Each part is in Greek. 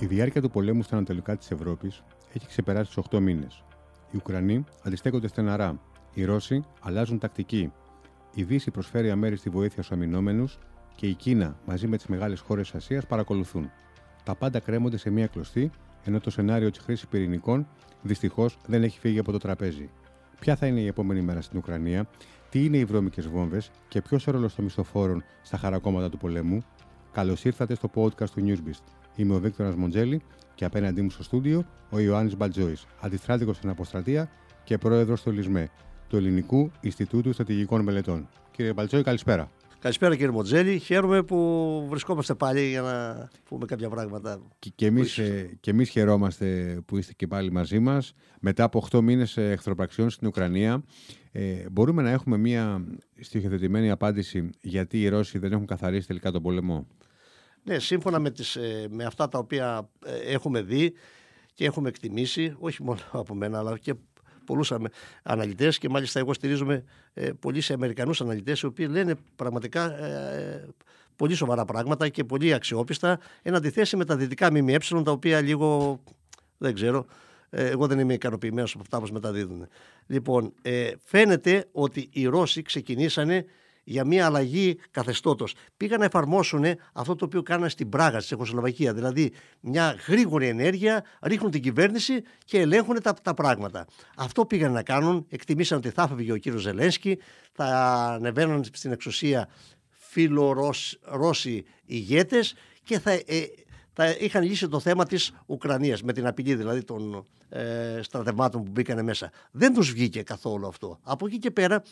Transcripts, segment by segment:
Η διάρκεια του πολέμου στα ανατολικά της Ευρώπης έχει ξεπεράσει τους 8 μήνες. Οι Ουκρανοί αντιστέκονται στεναρά. Οι Ρώσοι αλλάζουν τακτική. Η Δύση προσφέρει αμέριστη βοήθεια στους αμυνόμενους και η Κίνα μαζί με τις μεγάλες χώρες Ασίας παρακολουθούν. Τα πάντα κρέμονται σε μία κλωστή, ενώ το σενάριο της χρήσης πυρηνικών δυστυχώς δεν έχει φύγει από το τραπέζι. Ποια θα είναι η επόμενη μέρα στην Ουκρανία, τι είναι οι βρώμικες βόμβες; Και ποιος ο ρόλος των μισθοφόρων στα χαρακόμματα του πολέμου; Καλώς ήρθατε στο podcast του Newsbeast. Είμαι ο Βίκτορας Μοντζέλη και απέναντί μου στο στούντιο ο Ιωάννης Μπαλτζόη, αντιστράτηγος στην Αποστρατεία και πρόεδρος του ΛΙΣΜΕ, του Ελληνικού Ινστιτούτου Στρατηγικών Μελετών. Κύριε Μπαλτζόη, καλησπέρα. Καλησπέρα κύριε Μοντζέλη. Χαίρομαι που βρισκόμαστε πάλι για να πούμε κάποια πράγματα. Και, και εμείς, ε, και εμείς χαιρόμαστε που είστε και πάλι μαζί μας. Μετά από 8 μήνες εχθροπραξιών στην Ουκρανία, ε, μπορούμε να έχουμε μια στοιχειοθετημένη απάντηση γιατί οι Ρώσοι δεν έχουν καθαρίσει τελικά τον πόλεμο; Ναι, σύμφωνα με, τις, ε, με αυτά τα οποία ε, έχουμε δει και έχουμε εκτιμήσει, όχι μόνο από μένα, αλλά και πολλούς αναλυτές και μάλιστα εγώ στηρίζομαι ε, πολύ σε Αμερικανούς αναλυτές, οι οποίοι λένε πραγματικά πολύ σοβαρά πράγματα και πολύ αξιόπιστα, εν αντιθέσει με τα δυτικά ΜΜΕ, τα οποία λίγο δεν ξέρω. Εγώ δεν είμαι ικανοποιημένος από αυτά που μεταδίδουν. Λοιπόν, φαίνεται ότι οι Ρώσοι ξεκινήσανε για μια αλλαγή καθεστώτος. Πήγαν να εφαρμόσουν αυτό το οποίο κάνανε στην Πράγα, στη Τσεχοσλοβακία. Δηλαδή, μια γρήγορη ενέργεια, ρίχνουν την κυβέρνηση και ελέγχουν τα, τα πράγματα. Αυτό πήγαν να κάνουν. Εκτιμήσαν ότι θα έφευγε ο κύριος Ζελένσκι, θα ανεβαίνουν στην εξουσία φιλορώσοι ηγέτες και θα, ε, θα είχαν λύσει το θέμα της Ουκρανίας με την απειλή δηλαδή των ε, στρατευμάτων που μπήκαν μέσα. Δεν τους βγήκε καθόλου αυτό. Από εκεί και πέρα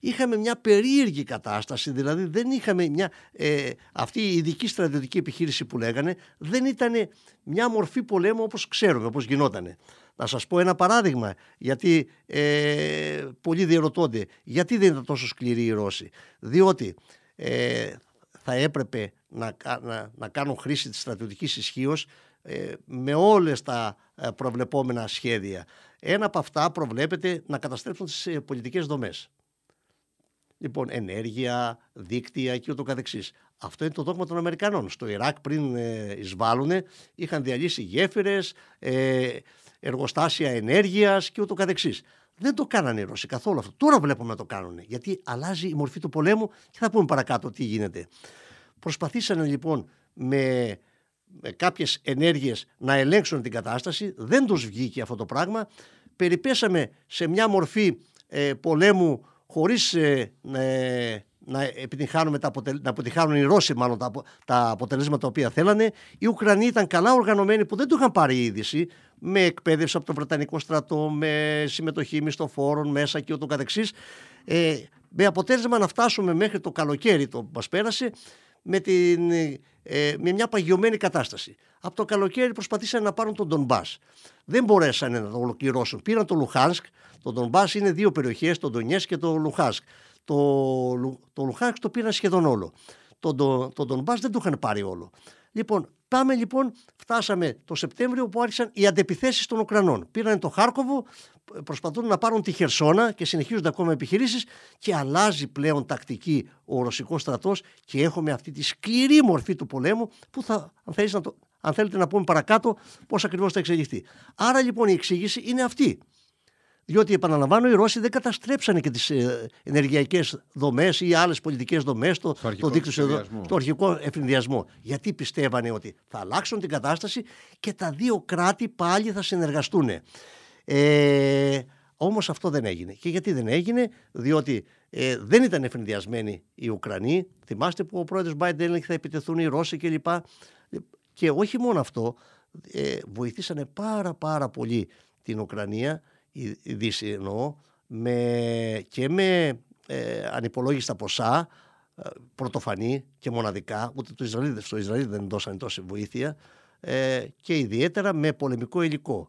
είχαμε μια περίεργη κατάσταση, δηλαδή δεν είχαμε μια, ε, αυτή η ειδική στρατιωτική επιχείρηση που λέγανε δεν ήταν μια μορφή πολέμου όπως ξέρουμε, όπως γινότανε. Να σας πω ένα παράδειγμα, γιατί ε, πολλοί διερωτώνται γιατί δεν ήταν τόσο σκληροί οι Ρώσοι. Διότι ε, θα έπρεπε να, να, να κάνουν χρήση της στρατιωτικής ισχύως ε, με όλες τα ε, προβλεπόμενα σχέδια. Ένα από αυτά προβλέπεται να καταστρέψουν τις πολιτικές δομές. Λοιπόν, ενέργεια, δίκτυα και ούτω καθεξής. Αυτό είναι το δόγμα των Αμερικανών. Στο Ιράκ πριν ε, εισβάλλουν είχαν διαλύσει γέφυρες, ε, εργοστάσια ενέργειας και ούτω καθεξής. Δεν το κάνανε οι Ρώσοι καθόλου αυτό. Τώρα βλέπουμε να το κάνουν. Γιατί αλλάζει η μορφή του πολέμου και θα πούμε παρακάτω τι γίνεται. Προσπαθήσανε λοιπόν με, με κάποιες ενέργειες να ελέγξουν την κατάσταση. Δεν τους βγήκε αυτό το πράγμα. Περιπέσαμε σε μια μορφή ε, πολέμου χωρίς ε, ε, να επιτυχάνουμε τα να αποτυχάνουν οι Ρώσοι μάλλον τα, τα αποτελέσματα τα οποία θέλανε. Οι Ουκρανοί ήταν καλά οργανωμένοι που δεν του είχαν πάρει είδηση με εκπαίδευση από τον Βρετανικό στρατό, με συμμετοχή μισθοφόρων μέσα και ούτω καθεξής. Ε, με αποτέλεσμα να φτάσουμε μέχρι το καλοκαίρι το που μας πέρασε με, την, ε, με μια παγιωμένη κατάσταση. Από το καλοκαίρι προσπαθήσαν να πάρουν τον Ντομπάς. Δεν μπορέσαν να το ολοκληρώσουν. Πήραν το Λουχάνσκ. Το Ντομπάς είναι δύο περιοχές, το Ντονιές και το Λουχάνσκ. Το, το Λουχάνσκ το πήραν σχεδόν όλο. Το, το, το Ντομπάς δεν το είχαν πάρει όλο. Λοιπόν, πάμε λοιπόν, φτάσαμε το Σεπτέμβριο που άρχισαν οι αντεπιθέσεις των Ουκρανών. Πήραν το Χάρκοβο, προσπαθούν να πάρουν τη Χερσόνα και συνεχίζονται ακόμα επιχειρήσεις και αλλάζει πλέον τακτική ο ρωσικός στρατός και έχουμε αυτή τη σκληρή μορφή του πολέμου που θα, αν, να το, αν θέλετε να πούμε παρακάτω πώς ακριβώς θα εξελιχθεί. Άρα λοιπόν η εξήγηση είναι αυτή. Διότι, επαναλαμβάνω, οι Ρώσοι δεν καταστρέψανε και τις ε, ενεργειακές δομές ή άλλες πολιτικές δομές, το, το, το δίκτυο το αρχικό εφηνδιασμό. Γιατί πιστεύανε ότι θα αλλάξουν την κατάσταση και τα δύο κράτη πάλι θα συνεργαστούν. Ε, όμως αυτό δεν έγινε. Και γιατί δεν έγινε, διότι ε, δεν ήταν εφηνδιασμένοι οι Ουκρανοί. Θυμάστε που ο πρόεδρος Biden έλεγε θα επιτεθούν οι Ρώσοι κλπ. Και όχι μόνο αυτό, ε, βοηθήσανε πάρα πάρα πολύ την Ουκρανία η Δύση εννοώ, με, και με ε, ανυπολόγιστα ποσά, ε, πρωτοφανή και μοναδικά, ούτε το Ισραήλ, στο Ισραήλ δεν δώσανε τόση βοήθεια, ε, και ιδιαίτερα με πολεμικό υλικό.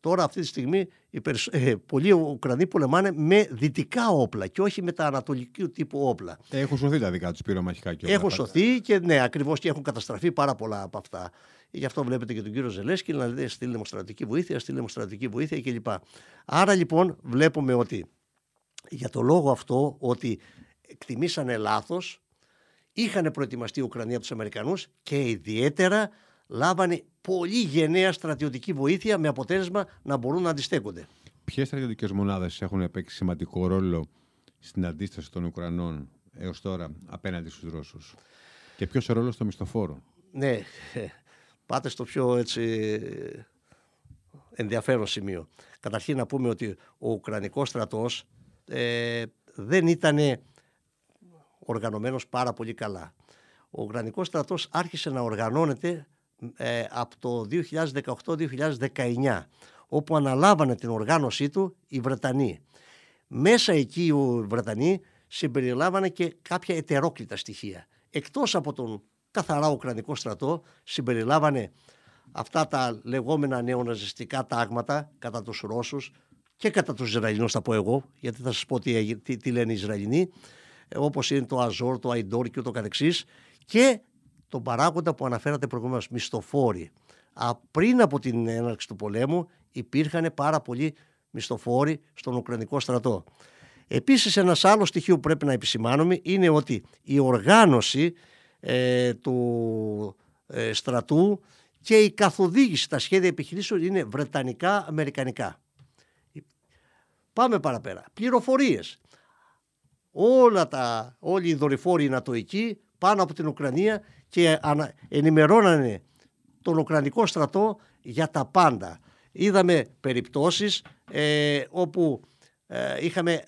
Τώρα αυτή τη στιγμή οι ε, πολλοί Ουκρανοί πολεμάνε με δυτικά όπλα και όχι με τα ανατολικού τύπου όπλα. Έχουν σωθεί τα δικά τους πυρομαχικά και όλα. Έχουν σωθεί και ναι, ακριβώς και έχουν καταστραφεί πάρα πολλά από αυτά. Γι' αυτό βλέπετε και τον κύριο Ζελέσκι να λέει στείλτε μου στρατική βοήθεια, στείλτε μου στρατική βοήθεια κλπ. Άρα λοιπόν βλέπουμε ότι για το λόγο αυτό ότι εκτιμήσανε λάθος, είχαν προετοιμαστεί η Ουκρανία από τους Αμερικανούς και ιδιαίτερα λάβανε πολύ γενναία στρατιωτική βοήθεια με αποτέλεσμα να μπορούν να αντιστέκονται. Ποιες στρατιωτικές μονάδες έχουν παίξει σημαντικό ρόλο στην αντίσταση των Ουκρανών έως τώρα απέναντι στους Ρώσους, και ποιος ο ρόλος των μισθοφόρων; Ναι, πάτε στο πιο έτσι ενδιαφέρον σημείο. Καταρχήν να πούμε ότι ο Ουκρανικός στρατός ε, δεν ήταν οργανωμένος πάρα πολύ καλά. Ο Ουκρανικός στρατός άρχισε να οργανώνεται ε, από το 2018-2019 όπου αναλάβανε την οργάνωσή του οι Βρετανοί. Μέσα εκεί οι Βρετανοί συμπεριλάβανε και κάποια ετερόκλητα στοιχεία. Εκτός από τον καθαρά Ουκρανικό στρατό συμπεριλάβανε αυτά τα λεγόμενα νεοναζιστικά τάγματα κατά τους Ρώσους και κατά τους Ισραηλινούς θα πω εγώ, γιατί θα σας πω τι, τι, τι λένε οι Ισραηλινοί, ε, όπως είναι το Αζόρ, το Αϊντόρ και ούτω καθεξής και τον παράγοντα που αναφέρατε προηγουμένως, μισθοφόροι. Α, πριν από την έναρξη του πολέμου υπήρχαν πάρα πολλοί μισθοφόροι στον Ουκρανικό στρατό. Επίσης ένας άλλος στοιχείο που πρέπει να επισημάνουμε είναι ότι η οργάνωση ε, του ε, στρατού και η καθοδήγηση, τα σχέδια επιχειρήσεων είναι βρετανικά-αμερικανικά. Πάμε παραπέρα. Πληροφορίες. Όλα τα, όλοι οι δορυφόροι νατοικοί πάνω από την Ουκρανία και ενημερώνανε τον Ουκρανικό στρατό για τα πάντα. Είδαμε περιπτώσεις ε, όπου ε, είχαμε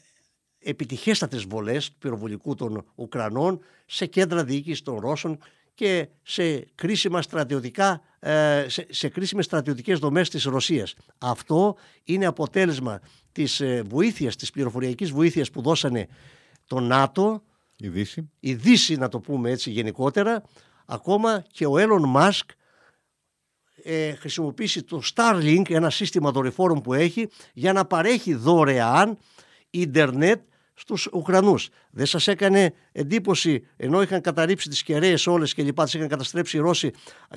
επιτυχέστατες βολές πυροβολικού των Ουκρανών σε κέντρα διοίκησης των Ρώσων και σε κρίσιμα στρατιωτικά ε, σε, σε κρίσιμες στρατιωτικές δομές της Ρωσίας. Αυτό είναι αποτέλεσμα της ε, βοήθειας, της πληροφοριακής βοήθειας που δώσανε το ΝΑΤΟ, η Δύση. η Δύση να το πούμε έτσι γενικότερα, ακόμα και ο Έλλον Μάσκ ε, χρησιμοποιήσει το Starlink, ένα σύστημα δορυφόρων που έχει, για να παρέχει δωρεάν ίντερνετ στους Ουκρανούς. Δεν σας έκανε εντύπωση ενώ είχαν καταρρύψει τις κεραίες όλες και λοιπά, τις είχαν καταστρέψει οι Ρώσοι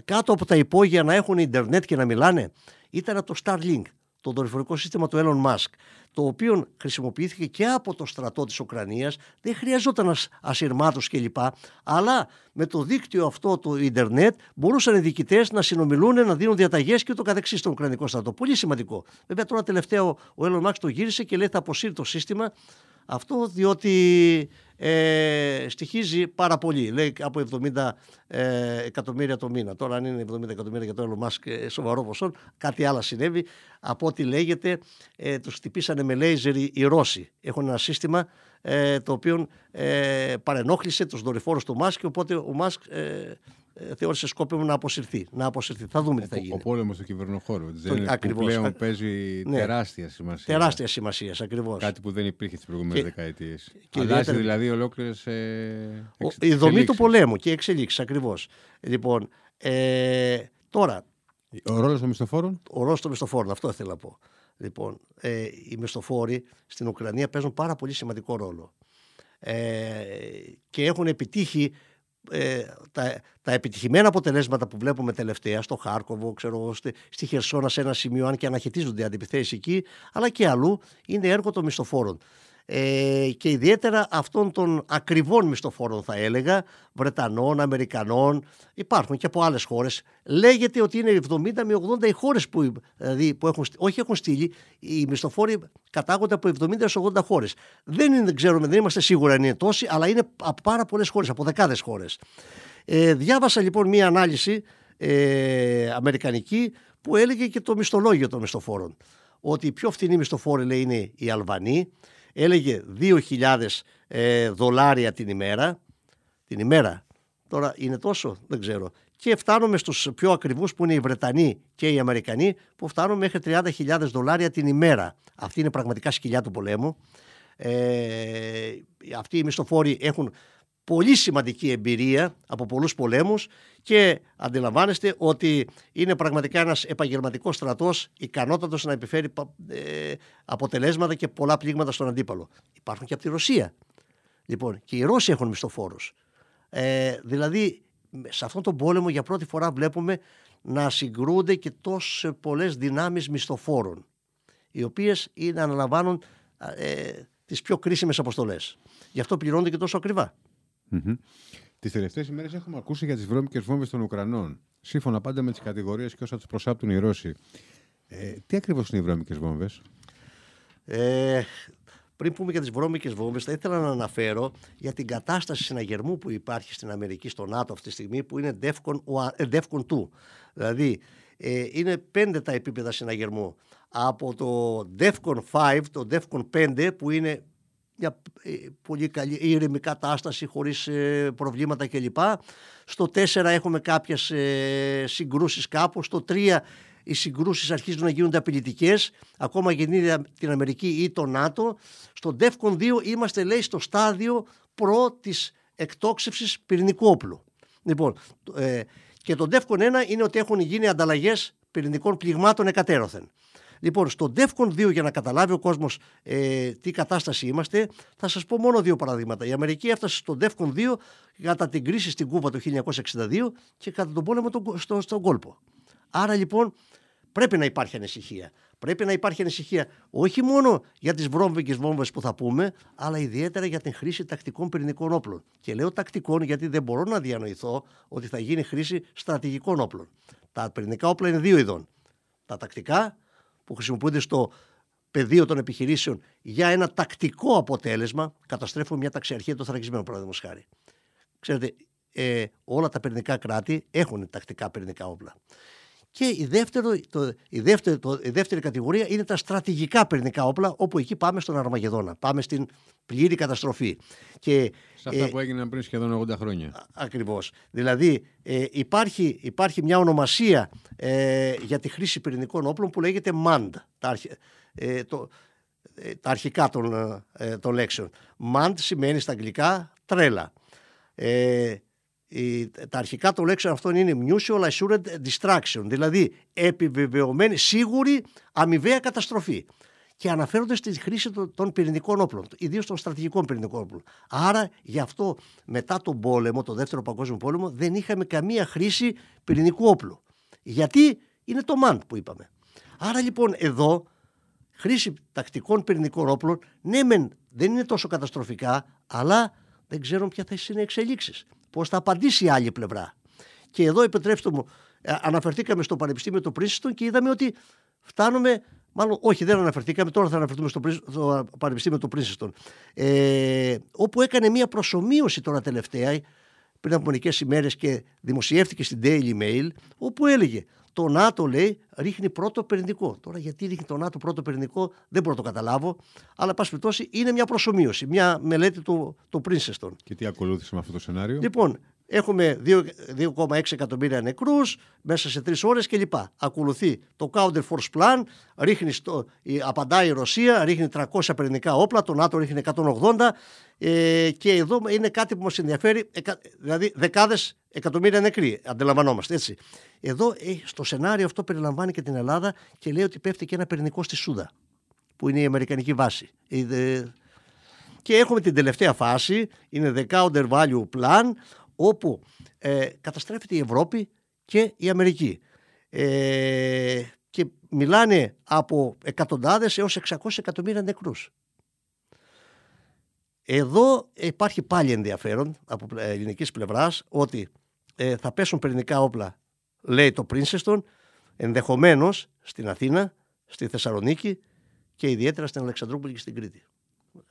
κάτω από τα υπόγεια να έχουν ίντερνετ και να μιλάνε; Ήταν το Starlink, το δορυφορικό σύστημα του Elon Musk, το οποίο χρησιμοποιήθηκε και από το στρατό της Ουκρανίας, δεν χρειαζόταν ασυρμάτους κλπ. Αλλά με το δίκτυο αυτό του ίντερνετ μπορούσαν οι διοικητές να συνομιλούν, να δίνουν διαταγές και το καθεξής στον Ουκρανικό στρατό. Πολύ σημαντικό. Βέβαια τώρα τελευταίο ο Elon Musk το γύρισε και λέει θα αποσύρει το σύστημα αυτό διότι ε, στοιχίζει πάρα πολύ. Λέει από 70 ε, εκατομμύρια το μήνα. Τώρα αν είναι 70 εκατομμύρια για το Elon Musk ε, σοβαρό ποσό, κάτι άλλο συνέβη. Από ό,τι λέγεται ε, τους χτυπήσανε με λέιζερ οι Ρώσοι. Έχουν ένα σύστημα ε, το οποίο ε, παρενόχλησε τους δορυφόρους του Μάσκ οπότε ο Μάσκ ε, ε, θεώρησε σκόπιμο να αποσυρθεί. Να αποσυρθεί. Θα δούμε τι θα γίνει. Ο, πόλεμος του κυβερνοχώρου. Το, που πλέον παίζει ναι. τεράστια σημασία. Τεράστια σημασία, ακριβώς. Κάτι που δεν υπήρχε τις προηγούμενες δεκαετίες. Αλλάζει ιδιαίτερα... δηλαδή ολόκληρες. Ε, η δομή του πολέμου και εξελίξεις, ακριβώς. Λοιπόν, ε, τώρα. Ο ρόλος των μισθοφόρων; Ο ρόλος των μισθοφόρων, αυτό ήθελα να πω. Λοιπόν, ε, οι μισθοφόροι στην Ουκρανία παίζουν πάρα πολύ σημαντικό ρόλο. Ε, και έχουν επιτύχει ε, τα, τα επιτυχημένα αποτελέσματα που βλέπουμε τελευταία στο Χάρκοβο, ξέρω, στη, στη Χερσόνα σε ένα σημείο, αν και αναχαιτίζονται αντιπιθέσεις εκεί, αλλά και αλλού, είναι έργο των μισθοφόρων ε, και ιδιαίτερα αυτών των ακριβών μισθοφόρων θα έλεγα, Βρετανών, Αμερικανών, υπάρχουν και από άλλες χώρες. Λέγεται ότι είναι 70 με 80 οι χώρες που, δηλαδή, που έχουν, όχι έχουν στείλει, οι μισθοφόροι κατάγονται από 70 έως 80 χώρες. Δεν, είναι, δεν ξέρουμε, δεν είμαστε σίγουροι αν είναι τόσοι, αλλά είναι από πάρα πολλές χώρες, από δεκάδες χώρες. Ε, διάβασα λοιπόν μία ανάλυση ε, αμερικανική που έλεγε και το μισθολόγιο των μισθοφόρων. Ότι οι πιο φθηνοί μισθοφόροι λέει είναι οι Αλβανοί, έλεγε 2.000 ε, δολάρια την ημέρα. Την ημέρα. Τώρα είναι τόσο, δεν ξέρω. Και φτάνουμε στους πιο ακριβούς που είναι οι Βρετανοί και οι Αμερικανοί που φτάνουν μέχρι 30.000 δολάρια την ημέρα. Αυτή είναι πραγματικά σκυλιά του πολέμου. Ε, αυτοί οι μισθοφόροι έχουν πολύ σημαντική εμπειρία από πολλούς πολέμους και αντιλαμβάνεστε ότι είναι πραγματικά ένας επαγγελματικός στρατός ικανότατος να επιφέρει ε, αποτελέσματα και πολλά πλήγματα στον αντίπαλο. Υπάρχουν και από τη Ρωσία. Λοιπόν, και οι Ρώσοι έχουν μισθοφόρους. Ε, δηλαδή, σε αυτόν τον πόλεμο για πρώτη φορά βλέπουμε να συγκρούνται και τόσες πολλές δυνάμεις μισθοφόρων, οι οποίες είναι, αναλαμβάνουν ε, τις πιο κρίσιμες αποστολές. Γι' αυτό πληρώνονται και τόσο ακριβά. Τις τελευταίες ημέρες έχουμε ακούσει για τις βρώμικες βόμβες των Ουκρανών. Σύμφωνα πάντα με τις κατηγορίες και όσα τους προσάπτουν οι Ρώσοι. Ε, τι ακριβώς είναι οι βρώμικες βόμβες; Ε, πριν πούμε για τις βρώμικες βόμβες, θα ήθελα να αναφέρω για την κατάσταση συναγερμού που υπάρχει στην Αμερική, στο ΝΑΤΟ αυτή τη στιγμή, που είναι DEFCON, 2. Δηλαδή, ε, είναι πέντε τα επίπεδα συναγερμού. Από το DEFCON 5, το DEFCON 5, που είναι μια ε, πολύ καλή ήρεμη κατάσταση χωρίς ε, προβλήματα κλπ. Στο 4 έχουμε κάποιες ε, συγκρούσεις κάπου. Στο 3 οι συγκρούσεις αρχίζουν να γίνονται απειλητικές, ακόμα γεννείται την Αμερική ή το ΝΑΤΟ. Στο DEFCON 2 είμαστε λέει στο στάδιο προ της εκτόξευσης πυρηνικού όπλου. Λοιπόν, ε, και το DEFCON 1 είναι ότι έχουν γίνει ανταλλαγές πυρηνικών πληγμάτων εκατέρωθεν. Λοιπόν, στο DEFCON 2, για να καταλάβει ο κόσμος ε, τι κατάσταση είμαστε, θα σας πω μόνο δύο παραδείγματα. Η Αμερική έφτασε στο DEFCON 2 κατά την κρίση στην Κούβα το 1962 και κατά τον πόλεμο στο, στον κόλπο. Άρα λοιπόν πρέπει να υπάρχει ανησυχία. Πρέπει να υπάρχει ανησυχία όχι μόνο για τις βρώμικε βόμβες που θα πούμε, αλλά ιδιαίτερα για την χρήση τακτικών πυρηνικών όπλων. Και λέω τακτικών γιατί δεν μπορώ να διανοηθώ ότι θα γίνει χρήση στρατηγικών όπλων. Τα πυρηνικά όπλα είναι δύο ειδών. Τα τακτικά που χρησιμοποιούνται στο πεδίο των επιχειρήσεων για ένα τακτικό αποτέλεσμα, καταστρέφουν μια ταξιαρχία των θωρακισμένων, παραδείγματος χάρη. Ξέρετε, ε, όλα τα πυρηνικά κράτη έχουν τακτικά πυρηνικά όπλα. Και η, δεύτερο, το, η, δεύτερη, το, η δεύτερη κατηγορία είναι τα στρατηγικά πυρηνικά όπλα, όπου εκεί πάμε στον Αρμαγεδόνα. Πάμε στην πλήρη καταστροφή. Και, Σε αυτά ε, που έγιναν πριν σχεδόν 80 χρόνια. Ακριβώς. Δηλαδή, ε, υπάρχει, υπάρχει μια ονομασία ε, για τη χρήση πυρηνικών όπλων που λέγεται MAND. Τα, ε, το, ε, τα αρχικά των, ε, των λέξεων. MAND σημαίνει στα αγγλικά τρέλα. Ε, η, τα αρχικά των λέξεων αυτών είναι mutual assured distraction, δηλαδή επιβεβαιωμένη, σίγουρη αμοιβαία καταστροφή. Και αναφέρονται στη χρήση των, των πυρηνικών όπλων, ιδίως των στρατηγικών πυρηνικών όπλων. Άρα, γι' αυτό μετά τον πόλεμο, τον δεύτερο παγκόσμιο πόλεμο, δεν είχαμε καμία χρήση πυρηνικού όπλου. Γιατί; Είναι το MAN που είπαμε. Άρα λοιπόν εδώ χρήση τακτικών πυρηνικών όπλων, ναι μεν δεν είναι τόσο καταστροφικά, αλλά δεν ξέρουν ποια θα είναι οι εξελίξεις πώ θα απαντήσει η άλλη πλευρά. Και εδώ επιτρέψτε μου, ε, αναφερθήκαμε στο Πανεπιστήμιο του Πρίσιστον και είδαμε ότι φτάνουμε. Μάλλον, όχι, δεν αναφερθήκαμε, τώρα θα αναφερθούμε στο, στο Πανεπιστήμιο του Πρίσιστον. Ε, όπου έκανε μία προσωμείωση τώρα τελευταία, πριν από μερικές ημέρες και δημοσιεύτηκε στην Daily Mail, όπου έλεγε το ΝΑΤΟ λέει ρίχνει πρώτο πυρηνικό. Τώρα γιατί ρίχνει το ΝΑΤΟ πρώτο πυρηνικό δεν μπορώ να το καταλάβω. Αλλά πάση περιπτώσει είναι μια προσωμείωση, μια μελέτη του, του Princeton. Και τι ακολούθησε με αυτό το σενάριο; Λοιπόν, έχουμε 2,6 εκατομμύρια νεκρούς μέσα σε τρεις ώρες κλπ. Ακολουθεί το Counter Force Plan, ρίχνει στο, απαντάει η Ρωσία, ρίχνει 300 πυρηνικά όπλα, το ΝΑΤΟ ρίχνει 180 ε, και εδώ είναι κάτι που μας ενδιαφέρει, δηλαδή δεκάδες εκατομμύρια νεκροί, αντιλαμβανόμαστε έτσι. Εδώ ε, στο σενάριο αυτό περιλαμβάνει και την Ελλάδα και λέει ότι πέφτει και ένα πυρηνικό στη Σούδα, που είναι η Αμερικανική βάση. Και έχουμε την τελευταία φάση, είναι the counter value plan, όπου ε, καταστρέφεται η Ευρώπη και η Αμερική. Ε, και μιλάνε από εκατοντάδες έως 600 εκατομμύρια νεκρούς. Εδώ υπάρχει πάλι ενδιαφέρον από ελληνικής πλευράς ότι ε, θα πέσουν πυρηνικά όπλα, λέει το Πρίνσεστον, ενδεχομένως στην Αθήνα, στη Θεσσαλονίκη και ιδιαίτερα στην Αλεξανδρούπολη και στην Κρήτη.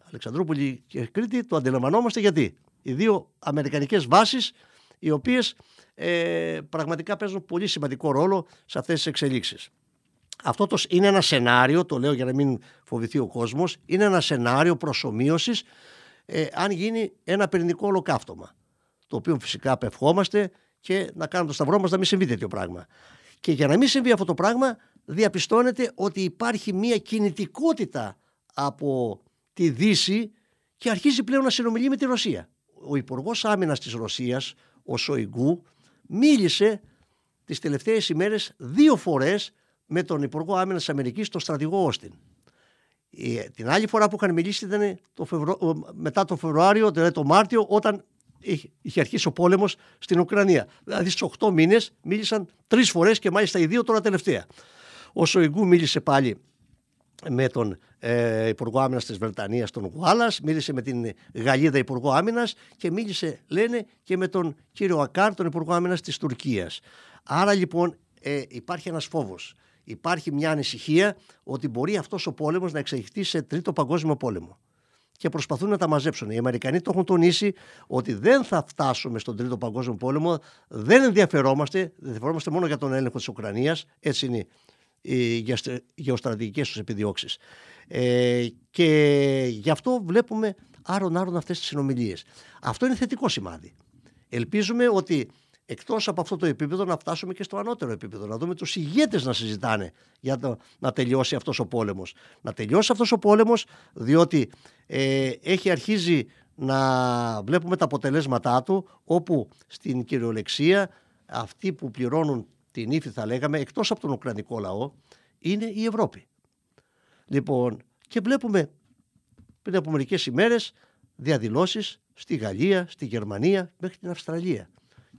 Αλεξανδρούπολη και Κρήτη το αντιλαμβανόμαστε γιατί. Οι δύο αμερικανικές βάσεις οι οποίες ε, πραγματικά παίζουν πολύ σημαντικό ρόλο σε αυτές τις εξελίξεις. Αυτό το, είναι ένα σενάριο, το λέω για να μην φοβηθεί ο κόσμος, είναι ένα σενάριο προσωμείωσης ε, αν γίνει ένα πυρηνικό ολοκαύτωμα το οποίο φυσικά απευχόμαστε και να κάνουμε το σταυρό μας να μην συμβεί τέτοιο πράγμα. Και για να μην συμβεί αυτό το πράγμα διαπιστώνεται ότι υπάρχει μια κινητικότητα από τη Δύση και αρχίζει πλέον να συνομιλεί με τη Ρωσία. Ο Υπουργός Άμυνας της Ρωσίας, ο Σοϊγκού, μίλησε τις τελευταίες ημέρες δύο φορές με τον Υπουργό Άμυνας της Αμερικής, τον στρατηγό Όστιν. Την άλλη φορά που είχαν μιλήσει ήταν το μετά τον Φεβρουάριο, δηλαδή το Μάρτιο, όταν είχε αρχίσει ο πόλεμος στην Ουκρανία. Δηλαδή στου 8 μήνες μίλησαν τρεις φορές και μάλιστα οι δύο τώρα τελευταία. Ο Σοϊγκού μίλησε πάλι με τον ε, Υπουργό Άμυνας της Βρετανίας, τον Γουάλλα, μίλησε με την Γαλλίδα Υπουργό Άμυνας και μίλησε, λένε, και με τον κύριο Ακάρ, τον Υπουργό Άμυνας της Τουρκίας. Άρα λοιπόν ε, υπάρχει ένας φόβος. Υπάρχει μια ανησυχία ότι μπορεί αυτός ο πόλεμος να εξελιχθεί σε τρίτο παγκόσμιο πόλεμο. Και προσπαθούν να τα μαζέψουν. Οι Αμερικανοί το έχουν τονίσει ότι δεν θα φτάσουμε στον Τρίτο Παγκόσμιο Πόλεμο, δεν ενδιαφερόμαστε, δεν ενδιαφερόμαστε μόνο για τον έλεγχο της Ουκρανίας, έτσι είναι οι γεωστρατηγικές τους επιδιώξεις. Ε, και γι' αυτό βλέπουμε άρον-άρον αυτές τις συνομιλίες. Αυτό είναι θετικό σημάδι. Ελπίζουμε ότι εκτός από αυτό το επίπεδο να φτάσουμε και στο ανώτερο επίπεδο, να δούμε τους ηγέτες να συζητάνε για το, να τελειώσει αυτός ο πόλεμος. Να τελειώσει αυτός ο πόλεμος διότι ε, έχει αρχίζει να βλέπουμε τα αποτελέσματά του όπου στην κυριολεξία αυτοί που πληρώνουν την ύφη θα λέγαμε, εκτός από τον Ουκρανικό λαό, είναι η Ευρώπη. Λοιπόν, και βλέπουμε πριν από μερικές ημέρες διαδηλώσεις στη Γαλλία, στη Γερμανία, μέχρι την Αυστραλία.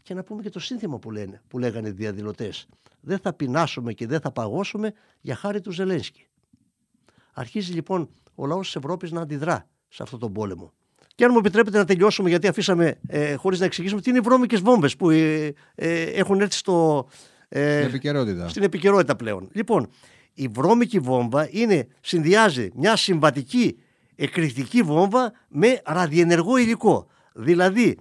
Και να πούμε και το σύνθημα που, λένε, που λέγανε οι διαδηλωτές. Δεν θα πεινάσουμε και δεν θα παγώσουμε για χάρη του Ζελένσκι. Αρχίζει λοιπόν ο λαός της Ευρώπης να αντιδρά σε αυτόν τον πόλεμο. Και αν μου επιτρέπετε να τελειώσουμε, γιατί αφήσαμε ε, χωρίς να εξηγήσουμε τι είναι οι βρώμικες βόμβες που ε, ε, έχουν έρθει στο, ε, στην επικαιρότητα. Στην επικαιρότητα πλέον. Λοιπόν, η βρώμικη βόμβα είναι, συνδυάζει μια συμβατική εκρηκτική βόμβα με ραδιενεργό υλικό. Δηλαδή,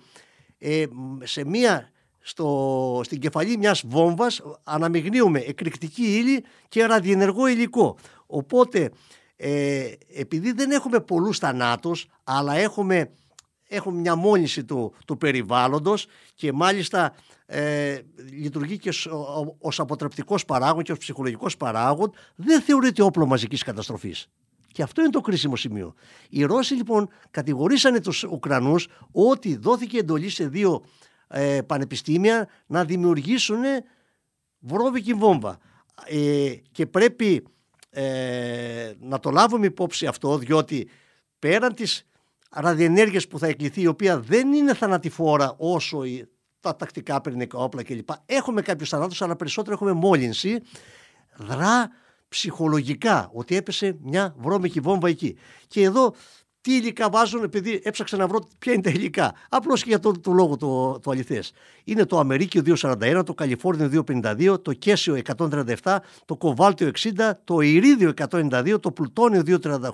ε, σε μια, στο, στην κεφαλή μιας βόμβας αναμειγνύουμε εκρηκτική ύλη και ραδιενεργό υλικό. Οπότε, ε, επειδή δεν έχουμε πολλούς θανάτους, αλλά έχουμε, έχουμε μια μόνιση του, του περιβάλλοντος και μάλιστα ε, λειτουργεί και ως αποτρεπτικός παράγον και ως ψυχολογικός παράγον, δεν θεωρείται όπλο μαζικής καταστροφής. Και αυτό είναι το κρίσιμο σημείο. Οι Ρώσοι λοιπόν κατηγορήσανε τους Ουκρανούς ότι δόθηκε εντολή σε δύο ε, πανεπιστήμια να δημιουργήσουν βρώμικη βόμβα. Ε, και πρέπει ε, να το λάβουμε υπόψη αυτό διότι πέραν της ραδιενέργειας που θα εκλειθεί η οποία δεν είναι θανατηφόρα όσο τα τακτικά πυρηνικά όπλα κλπ. Έχουμε κάποιους θανάτους, αλλά περισσότερο έχουμε μόλυνση. Δρά ψυχολογικά ότι έπεσε μια βρώμικη βόμβα εκεί. Και εδώ τι υλικά βάζουν, επειδή έψαξα να βρω ποια είναι τα υλικά. Απλώς και για τον το λόγο το, το αληθές. Είναι το Αμερίκιο 241, το Καλιφόρνιο 252, το Κέσιο 137, το Κοβάλτιο 60, το Ηρίδιο 192, το Πλουτόνιο 238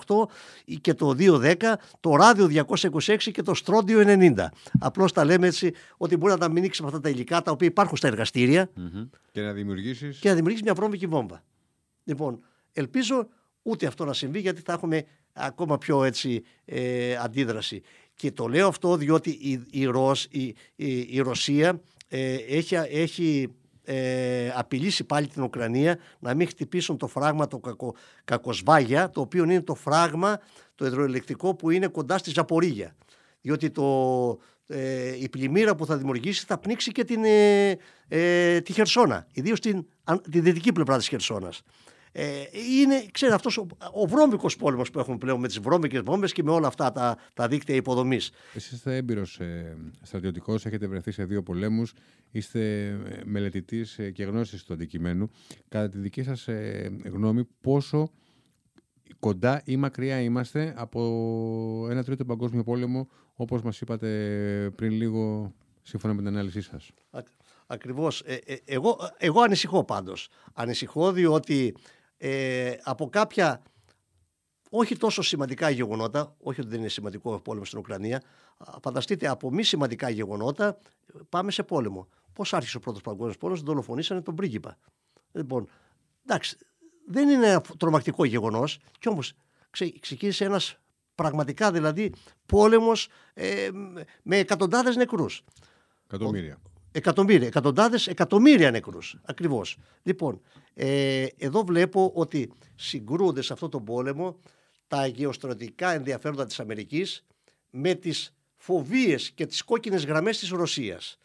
και το 210, το Ράδιο 226 και το Στρόντιο 90. Απλώς τα λέμε έτσι ότι μπορεί να τα μηνύξεις με αυτά τα υλικά τα οποία υπάρχουν στα εργαστήρια. Mm-hmm. Και να δημιουργήσεις. Και να δημιουργήσεις μια βρώμικη βόμβα. Λοιπόν, ελπίζω ούτε αυτό να συμβεί γιατί θα έχουμε ακόμα πιο έτσι ε, αντίδραση. Και το λέω αυτό διότι η, η, Ρωσ, η, η, Ρωσία ε, έχει, έχει ε, απειλήσει πάλι την Ουκρανία να μην χτυπήσουν το φράγμα το κακο, Κακοσβάγια, το οποίο είναι το φράγμα το υδροελεκτρικό που είναι κοντά στη Ζαπορίγια. Διότι το, ε, η πλημμύρα που θα δημιουργήσει θα πνίξει και την, ε, ε, τη Χερσόνα, ιδίως την, τη δυτική πλευρά της Χερσόνας. Ε, είναι, ξέρετε, αυτός ο, ο βρώμικος πόλεμος που έχουμε πλέον με τις βρώμικες βόμβες και με όλα αυτά τα, τα δίκτυα υποδομής. Εσείς είστε έμπειρος ε, στρατιωτικός, έχετε βρεθεί σε δύο πολέμους, είστε ε, μελετητής ε, και γνώσης του αντικειμένου. Κατά τη δική σας ε, γνώμη, πόσο κοντά ή μακριά είμαστε από ένα τρίτο παγκόσμιο πόλεμο, όπως μας είπατε πριν λίγο, σύμφωνα με την ανάλυση σας; Ακριβώς. Ε, εγώ, εγώ ανησυχώ πάντως. Ανησυχώ διότι ε, από κάποια όχι τόσο σημαντικά γεγονότα, όχι ότι δεν είναι σημαντικό πόλεμος στην Ουκρανία, φανταστείτε από μη σημαντικά γεγονότα πάμε σε πόλεμο. Πώς άρχισε ο πρώτος παγκόσμιος πόλεμος, δολοφονήσανε τον πρίγκιπα. Λοιπόν, εντάξει, δεν είναι τρομακτικό γεγονός, κι όμως ξεκίνησε ένας πραγματικά δηλαδή πόλεμος ε, με εκατοντάδες νεκρούς. Εκατομμύρια. Εκατομμύρια, εκατοντάδες εκατομμύρια νεκρούς. Ακριβώς. Λοιπόν, ε, εδώ βλέπω ότι συγκρούονται σε αυτό τον πόλεμο τα γεωστρατηγικά ενδιαφέροντα της Αμερικής με τις φοβίες και τις κόκκινες γραμμές της Ρωσίας.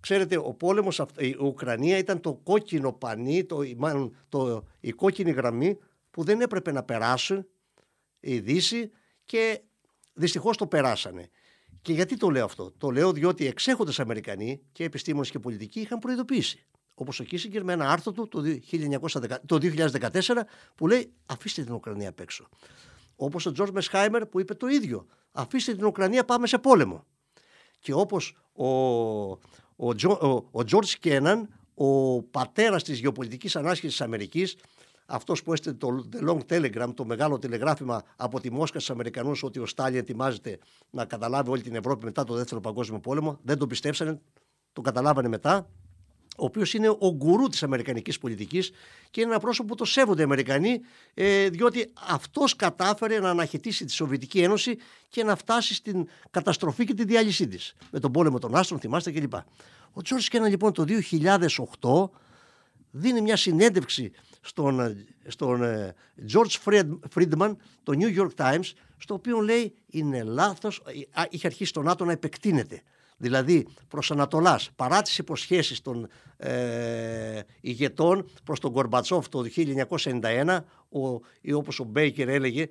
Ξέρετε, ο πόλεμος, η Ουκρανία ήταν το κόκκινο πανί, το, μάλλον το, η κόκκινη γραμμή που δεν έπρεπε να περάσουν η Δύση και δυστυχώς το περάσανε. Και γιατί το λέω αυτό; Το λέω διότι εξέχοντες Αμερικανοί και επιστήμονες και πολιτικοί είχαν προειδοποιήσει Όπως ο Κίσιγκερ με ένα άρθρο του το, 1910, το 2014 που λέει αφήστε την Ουκρανία απ' έξω. Όπως ο Τζορτ Μεσχάιμερ που είπε το ίδιο. Αφήστε την Ουκρανία, πάμε σε πόλεμο. Και όπως ο, ο, ο, George Κέναν, ο πατέρας της γεωπολιτικής ανάσχεσης της Αμερικής, αυτός που έστειλε το The Long Telegram, το μεγάλο τηλεγράφημα από τη Μόσχα στους Αμερικανούς ότι ο Στάλιν ετοιμάζεται να καταλάβει όλη την Ευρώπη μετά το Δεύτερο Παγκόσμιο Πόλεμο. Δεν τον πιστέψανε, το καταλάβανε μετά ο οποίος είναι ο γκουρού της Αμερικανικής πολιτικής και είναι ένα πρόσωπο που το σέβονται οι Αμερικανοί, ε, διότι αυτός κατάφερε να αναχαιτήσει τη Σοβιετική Ένωση και να φτάσει στην καταστροφή και τη διάλυσή της. Με τον πόλεμο των άστρων, θυμάστε κλπ. Ο Τζόρτζ Κένα λοιπόν το 2008 δίνει μια συνέντευξη στον, στον ε, George Friedman, το New York Times, στο οποίο λέει είναι λάθος, ε, είχε αρχίσει το ΝΑΤΟ να επεκτείνεται. Δηλαδή προς Ανατολάς, παρά τις υποσχέσεις των ε, ηγετών προς τον Κορμπατσόφ το 1991, ο, ή όπως ο Μπέικερ έλεγε,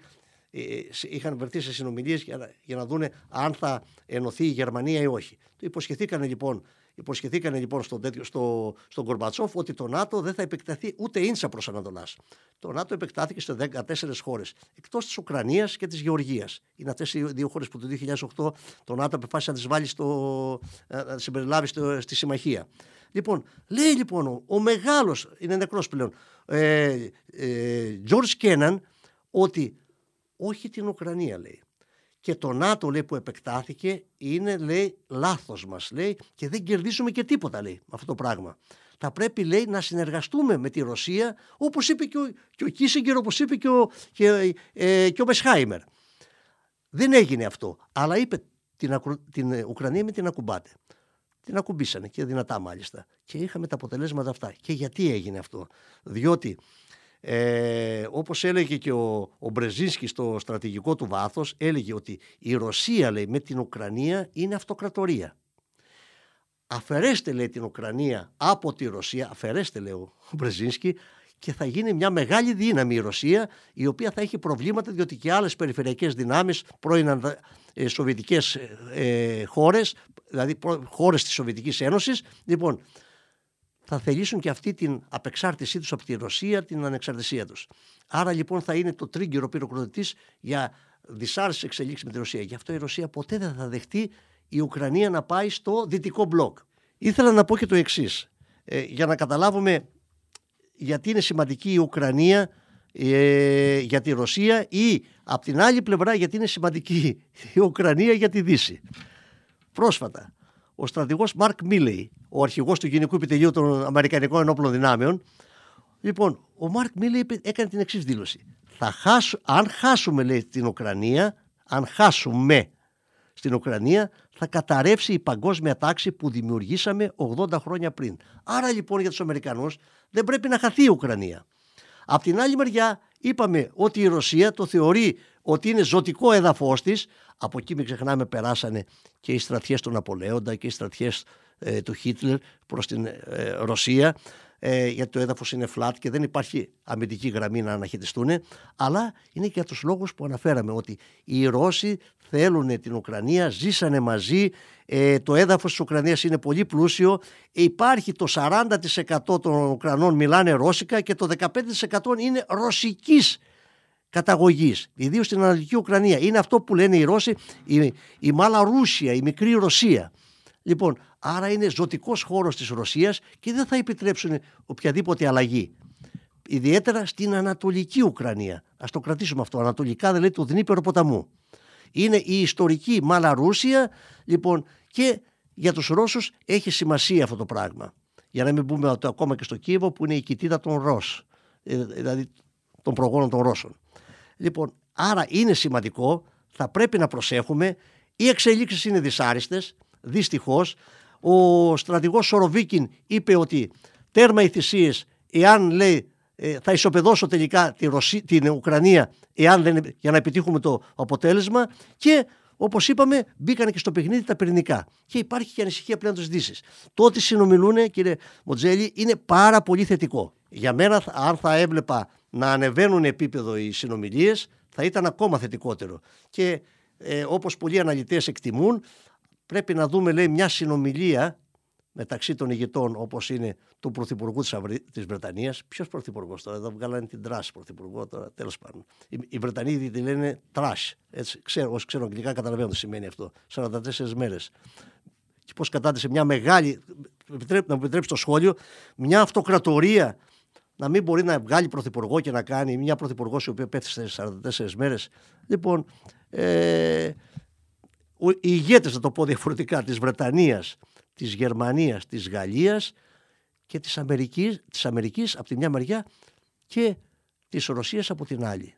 ε, είχαν βρεθεί σε συνομιλίες για, για να δούνε αν θα ενωθεί η Γερμανία ή όχι. Το υποσχεθήκαν λοιπόν Υποσχεθήκαν λοιπόν στον, τέτοιο, στο, στον Κορμπατσόφ ότι το ΝΑΤΟ δεν θα επεκταθεί ούτε ίντσα προς Ανατολάς. Το ΝΑΤΟ επεκτάθηκε σε 14 χώρες, εκτός της Ουκρανίας και της Γεωργίας. Είναι αυτές οι δύο χώρες που το 2008 το ΝΑΤΟ αποφάσισε να τις βάλει στο, να συμπεριλάβει στο, στη συμμαχία. Λοιπόν, λέει λοιπόν ο, ο μεγάλος, είναι νεκρός πλέον, ε, ε, George Kennan, ότι όχι την Ουκρανία λέει και το ΝΑΤΟ λέει που επεκτάθηκε είναι λέει λάθος μας λέει και δεν κερδίζουμε και τίποτα λέει με αυτό το πράγμα. Θα πρέπει λέει να συνεργαστούμε με τη Ρωσία όπως είπε και ο, και ο Κίσιγκερ όπως είπε και ο, και, ε, και ο Μεσχάιμερ. Δεν έγινε αυτό αλλά είπε την, την Ουκρανία με την ακουμπάτε. Την ακουμπήσανε και δυνατά μάλιστα και είχαμε τα αποτελέσματα αυτά. Και γιατί έγινε αυτό. Διότι ε, όπως έλεγε και ο, ο Μπρεζίνσκι στο στρατηγικό του βάθος, έλεγε ότι η Ρωσία λέει, με την Ουκρανία είναι αυτοκρατορία. Αφαιρέστε λέει την Ουκρανία από τη Ρωσία, αφαιρέστε λέει ο Μπρεζίνσκι, και θα γίνει μια μεγάλη δύναμη η Ρωσία η οποία θα έχει προβλήματα διότι και άλλες περιφερειακές δυνάμεις πρώην ε, σοβιετικές ε, χώρες δηλαδή χώρες της Σοβιετικής Ένωσης λοιπόν θα θελήσουν και αυτή την απεξάρτησή τους από τη Ρωσία, την ανεξαρτησία τους. Άρα λοιπόν θα είναι το τρίγκυρο πυροκροτητής για δυσάρεστες εξελίξεις με τη Ρωσία. Γι' αυτό η Ρωσία ποτέ δεν θα δεχτεί η Ουκρανία να πάει στο δυτικό μπλοκ. Ήθελα να πω και το εξής. Ε, για να καταλάβουμε γιατί είναι σημαντική η Ουκρανία ε, για τη Ρωσία ή από την άλλη πλευρά γιατί είναι σημαντική η Ουκρανία για τη Δύση. Πρόσφατα ο στρατηγός Μαρκ Μίλεϊ, ο αρχηγός του Γενικού Επιτελείου των Αμερικανικών Ενόπλων Δυνάμεων. Λοιπόν, ο Μαρκ Μίλεϊ έκανε την εξής δήλωση. Θα χάσου, αν χάσουμε λέει την Ουκρανία, αν χάσουμε στην Ουκρανία, θα καταρρεύσει η παγκόσμια τάξη που δημιουργήσαμε 80 χρόνια πριν. Άρα λοιπόν για τους Αμερικανούς δεν πρέπει να χαθεί η Ουκρανία. Απ' την άλλη μεριά είπαμε ότι η Ρωσία το θεωρεί ότι είναι ζωτικό έδαφος της. Από εκεί μην ξεχνάμε περάσανε και οι στρατιές του Ναπολέοντα και οι στρατιές ε, του Χίτλερ προς την ε, Ρωσία. Ε, γιατί το έδαφος είναι flat και δεν υπάρχει αμυντική γραμμή να αναχαιτιστούν. Αλλά είναι και για τους λόγους που αναφέραμε ότι οι Ρώσοι θέλουν την Ουκρανία, ζήσανε μαζί, ε, το έδαφος της Ουκρανίας είναι πολύ πλούσιο, υπάρχει το 40% των Ουκρανών μιλάνε ρώσικα και το 15% είναι ρωσικής καταγωγής, ιδίως στην Ανατολική Ουκρανία. Είναι αυτό που λένε οι Ρώσοι, η, η Μάλα Ρούσια, η μικρή Ρωσία. Λοιπόν, άρα είναι ζωτικός χώρος της Ρωσίας και δεν θα επιτρέψουν οποιαδήποτε αλλαγή. Ιδιαίτερα στην Ανατολική Ουκρανία. Ας το κρατήσουμε αυτό. Ανατολικά δεν λέει του Δνήπερο ποταμού. Είναι η ιστορική Μαλαρούσια, λοιπόν, και για τους Ρώσους έχει σημασία αυτό το πράγμα. Για να μην πούμε ότι ακόμα και στο Κίεβο που είναι η κοιτίδα των Ρώσ, ε, δηλαδή των προγόνων των Ρώσων. Λοιπόν, άρα είναι σημαντικό, θα πρέπει να προσέχουμε. Οι εξελίξεις είναι δυσάρεστες, δυστυχώς. Ο στρατηγός Σοροβίκιν είπε ότι τέρμα οι θυσίες, εάν λέει ε, θα ισοπεδώσω τελικά τη Ρωσί, την Ουκρανία εάν δεν, για να επιτύχουμε το αποτέλεσμα και Όπως είπαμε, μπήκαν και στο παιχνίδι τα πυρηνικά. Και υπάρχει και ανησυχία πλέον της Δύσης. Το ότι συνομιλούν, κύριε Μοτζέλη, είναι πάρα πολύ θετικό. Για μένα, αν θα έβλεπα να ανεβαίνουν επίπεδο οι συνομιλίες, θα ήταν ακόμα θετικότερο. Και ε, όπως πολλοί αναλυτές εκτιμούν, πρέπει να δούμε λέει, μια συνομιλία μεταξύ των ηγετών όπως είναι του Πρωθυπουργού της Βρετανίας. Ποιος Πρωθυπουργός τώρα, εδώ βγάλανε την Τράσ Πρωθυπουργό τώρα, τέλος πάντων. Οι, Βρετανοί τη λένε Trash. Έτσι, ξέρω, όσοι ξέρουν αγγλικά καταλαβαίνουν τι σημαίνει αυτό. 44 μέρες. Και πώς κατάντησε μια μεγάλη, να μου επιτρέψει το σχόλιο, μια αυτοκρατορία να μην μπορεί να βγάλει πρωθυπουργό και να κάνει μια πρωθυπουργός η οποία πέφτει σε 44 μέρες. Λοιπόν, ε, οι ηγέτες, να το πω διαφορετικά, της Βρετανίας, της Γερμανίας, της Γαλλίας και της Αμερικής, της Αμερικής από τη μια μεριά και της Ρωσίας από την άλλη.